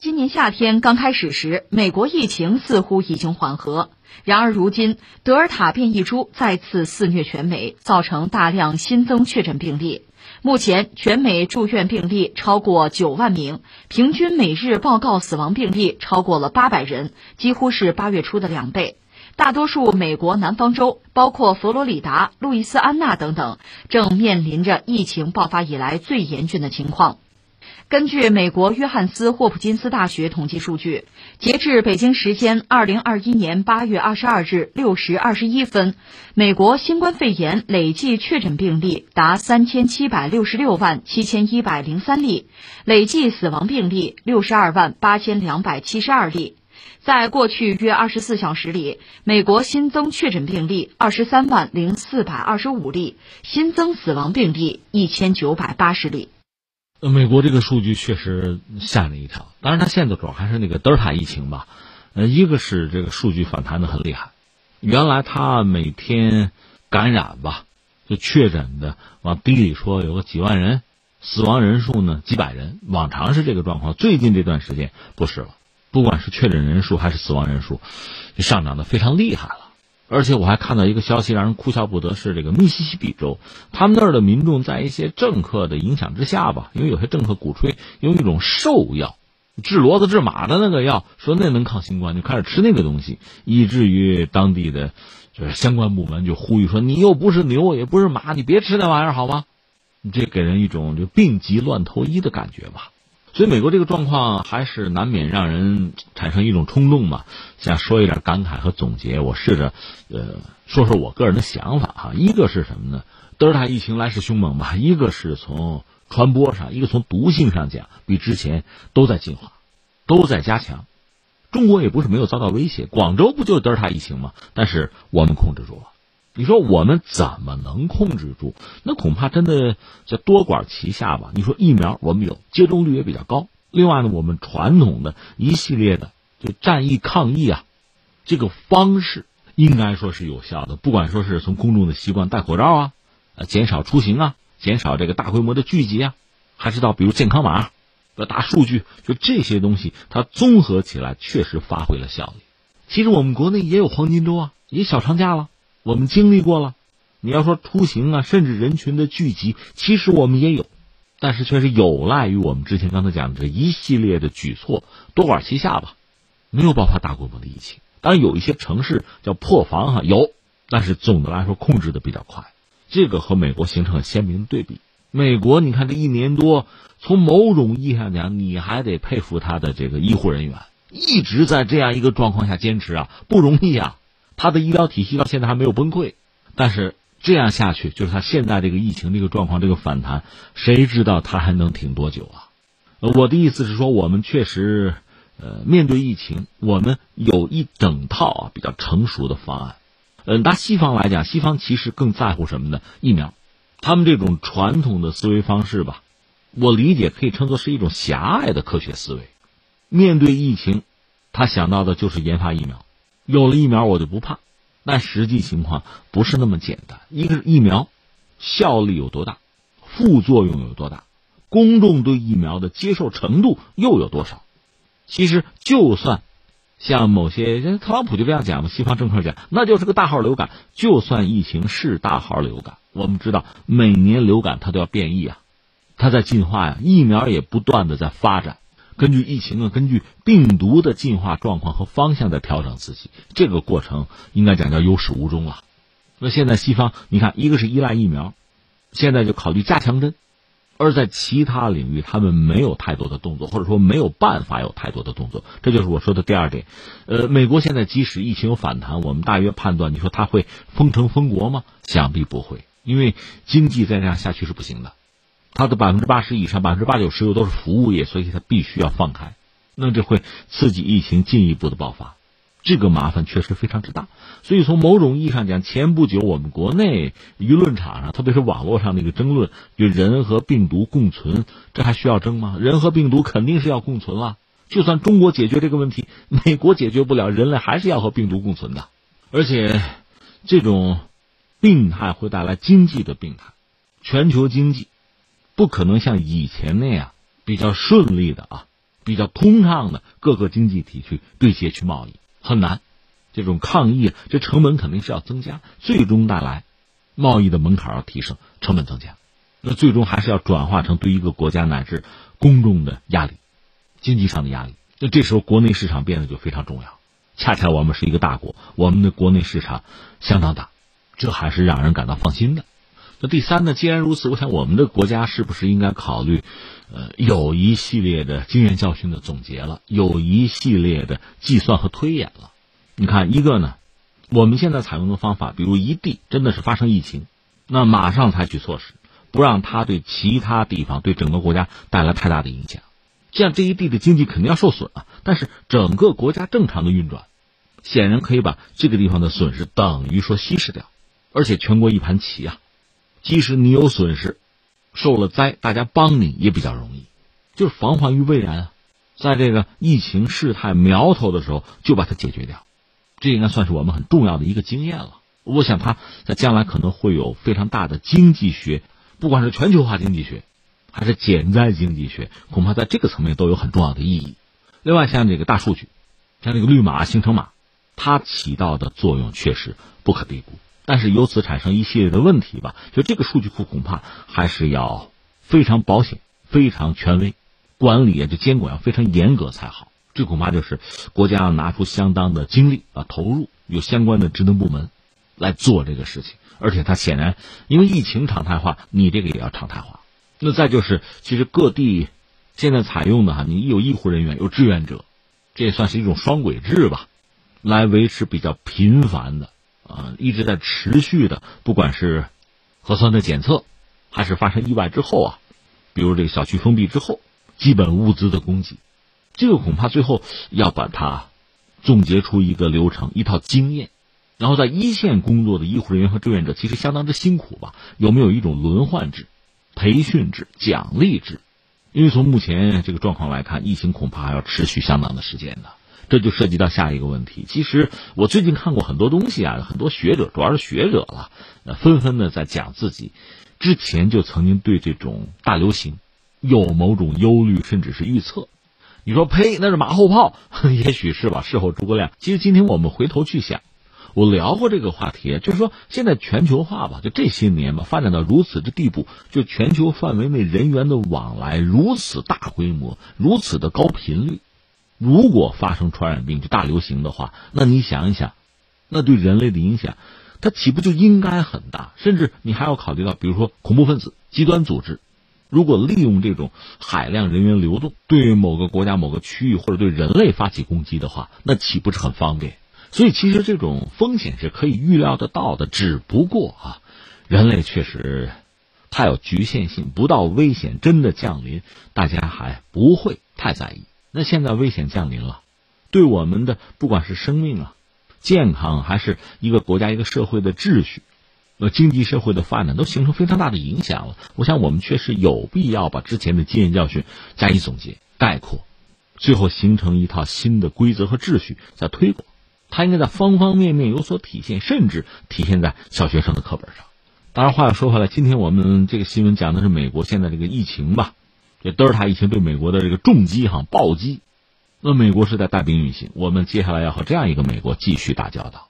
今年夏天刚开始时，美国疫情似乎已经缓和。然而，如今德尔塔变异株再次肆虐全美，造成大量新增确诊病例。目前，全美住院病例超过九万名，平均每日报告死亡病例超过了八百人，几乎是八月初的两倍。大多数美国南方州，包括佛罗里达、路易斯安那等等，正面临着疫情爆发以来最严峻的情况。根据美国约翰斯霍普金斯大学统计数据，截至北京时间二零二一年八月二十二日六时二十一分，美国新冠肺炎累计确诊病例达三千七百六十六万七千一百零三例，累计死亡病例六十二万八千两百七十二例。在过去约二十四小时里，美国新增确诊病例二十三万零四百二十五例，新增死亡病例一千九百八十例。呃，美国这个数据确实吓人一跳。当然，它现在主要还是那个德尔塔疫情吧。呃，一个是这个数据反弹的很厉害，原来它每天感染吧，就确诊的往低里说有个几万人，死亡人数呢几百人，往常是这个状况。最近这段时间不是了，不管是确诊人数还是死亡人数，就上涨的非常厉害了。而且我还看到一个消息，让人哭笑不得，是这个密西西比州，他们那儿的民众在一些政客的影响之下吧，因为有些政客鼓吹用一种兽药，治骡子治马的那个药，说那能抗新冠，就开始吃那个东西，以至于当地的就是相关部门就呼吁说，你又不是牛，也不是马，你别吃那玩意儿，好吗？这给人一种就病急乱投医的感觉吧。所以美国这个状况还是难免让人产生一种冲动嘛，想说一点感慨和总结。我试着，呃，说说我个人的想法哈。一个是什么呢？德尔塔疫情来势凶猛吧。一个是从传播上，一个从毒性上讲，比之前都在进化，都在加强。中国也不是没有遭到威胁，广州不就是德尔塔疫情吗？但是我们控制住了。你说我们怎么能控制住？那恐怕真的叫多管齐下吧。你说疫苗我们有，接种率也比较高。另外呢，我们传统的一系列的就战役抗疫啊，这个方式应该说是有效的。不管说是从公众的习惯戴口罩啊，呃，减少出行啊，减少这个大规模的聚集啊，还是到比如健康码、的大数据，就这些东西，它综合起来确实发挥了效力。其实我们国内也有黄金周啊，也小长假了。我们经历过了，你要说出行啊，甚至人群的聚集，其实我们也有，但是却是有赖于我们之前刚才讲的这一系列的举措，多管齐下吧，没有爆发大规模的疫情。当然有一些城市叫破防哈，有，但是总的来说控制的比较快，这个和美国形成了鲜明对比。美国你看这一年多，从某种意义上讲，你还得佩服他的这个医护人员，一直在这样一个状况下坚持啊，不容易啊。他的医疗体系到现在还没有崩溃，但是这样下去，就是他现在这个疫情这个状况，这个反弹，谁知道他还能挺多久啊？我的意思是说，我们确实，呃，面对疫情，我们有一整套啊比较成熟的方案。嗯，拿西方来讲，西方其实更在乎什么呢？疫苗。他们这种传统的思维方式吧，我理解可以称作是一种狭隘的科学思维。面对疫情，他想到的就是研发疫苗。有了疫苗我就不怕，但实际情况不是那么简单。一个是疫苗效力有多大，副作用有多大，公众对疫苗的接受程度又有多少？其实就算像某些人，特朗普就这样讲嘛，西方政客讲，那就是个大号流感。就算疫情是大号流感，我们知道每年流感它都要变异啊，它在进化呀，疫苗也不断的在发展。根据疫情啊，根据病毒的进化状况和方向在调整自己，这个过程应该讲叫有始无终了。那现在西方，你看，一个是依赖疫苗，现在就考虑加强针，而在其他领域，他们没有太多的动作，或者说没有办法有太多的动作。这就是我说的第二点。呃，美国现在即使疫情有反弹，我们大约判断，你说他会封城封国吗？想必不会，因为经济再这样下去是不行的。它的百分之八十以上，百分之八九十又都是服务业，所以它必须要放开，那这会刺激疫情进一步的爆发，这个麻烦确实非常之大。所以从某种意义上讲，前不久我们国内舆论场上，特别是网络上那个争论，就人和病毒共存，这还需要争吗？人和病毒肯定是要共存了。就算中国解决这个问题，美国解决不了，人类还是要和病毒共存的。而且，这种病态会带来经济的病态，全球经济。不可能像以前那样比较顺利的啊，比较通畅的各个经济体去对接去贸易，很难。这种抗议，这成本肯定是要增加，最终带来贸易的门槛要提升，成本增加，那最终还是要转化成对一个国家乃至公众的压力，经济上的压力。那这时候国内市场变得就非常重要。恰恰我们是一个大国，我们的国内市场相当大，这还是让人感到放心的。那第三呢？既然如此，我想我们的国家是不是应该考虑，呃，有一系列的经验教训的总结了，有一系列的计算和推演了？你看，一个呢，我们现在采用的方法，比如一地真的是发生疫情，那马上采取措施，不让它对其他地方、对整个国家带来太大的影响。这样这一地的经济肯定要受损啊，但是整个国家正常的运转，显然可以把这个地方的损失等于说稀释掉，而且全国一盘棋啊，即使你有损失，受了灾，大家帮你也比较容易，就是防患于未然啊，在这个疫情事态苗头的时候就把它解决掉。这应该算是我们很重要的一个经验了。我想，它在将来可能会有非常大的经济学，不管是全球化经济学，还是减灾经济学，恐怕在这个层面都有很重要的意义。另外，像这个大数据，像这个绿码、行程码，它起到的作用确实不可低估。但是由此产生一系列的问题吧，就这个数据库恐怕还是要非常保险、非常权威，管理啊，就监管要非常严格才好。这恐怕就是国家要拿出相当的精力啊，投入有相关的职能部门来做这个事情。而且它显然因为疫情常态化，你这个也要常态化。那再就是，其实各地现在采用的哈，你有医护人员，有志愿者，这也算是一种双轨制吧，来维持比较频繁的啊，一直在持续的，不管是核酸的检测，还是发生意外之后啊，比如这个小区封闭之后，基本物资的供给。这个恐怕最后要把它总结出一个流程、一套经验，然后在一线工作的医护人员和志愿者其实相当之辛苦吧？有没有一种轮换制、培训制、奖励制？因为从目前这个状况来看，疫情恐怕还要持续相当的时间的，这就涉及到下一个问题。其实我最近看过很多东西啊，很多学者，主要是学者了，呃，纷纷的在讲自己之前就曾经对这种大流行有某种忧虑，甚至是预测。你说呸，那是马后炮，也许是吧。事后诸葛亮。其实今天我们回头去想，我聊过这个话题，就是说现在全球化吧，就这些年吧，发展到如此的地步，就全球范围内人员的往来如此大规模，如此的高频率。如果发生传染病就大流行的话，那你想一想，那对人类的影响，它岂不就应该很大？甚至你还要考虑到，比如说恐怖分子、极端组织。如果利用这种海量人员流动，对某个国家、某个区域或者对人类发起攻击的话，那岂不是很方便？所以，其实这种风险是可以预料得到的。只不过啊，人类确实太有局限性，不到危险真的降临，大家还不会太在意。那现在危险降临了，对我们的不管是生命啊、健康，还是一个国家、一个社会的秩序。呃，经济社会的发展都形成非常大的影响了。我想，我们确实有必要把之前的经验教训加以总结、概括，最后形成一套新的规则和秩序在推广。它应该在方方面面有所体现，甚至体现在小学生的课本上。当然，话又说回来，今天我们这个新闻讲的是美国现在这个疫情吧？这德尔塔疫情对美国的这个重击哈暴击，那美国是在带兵运行。我们接下来要和这样一个美国继续打交道。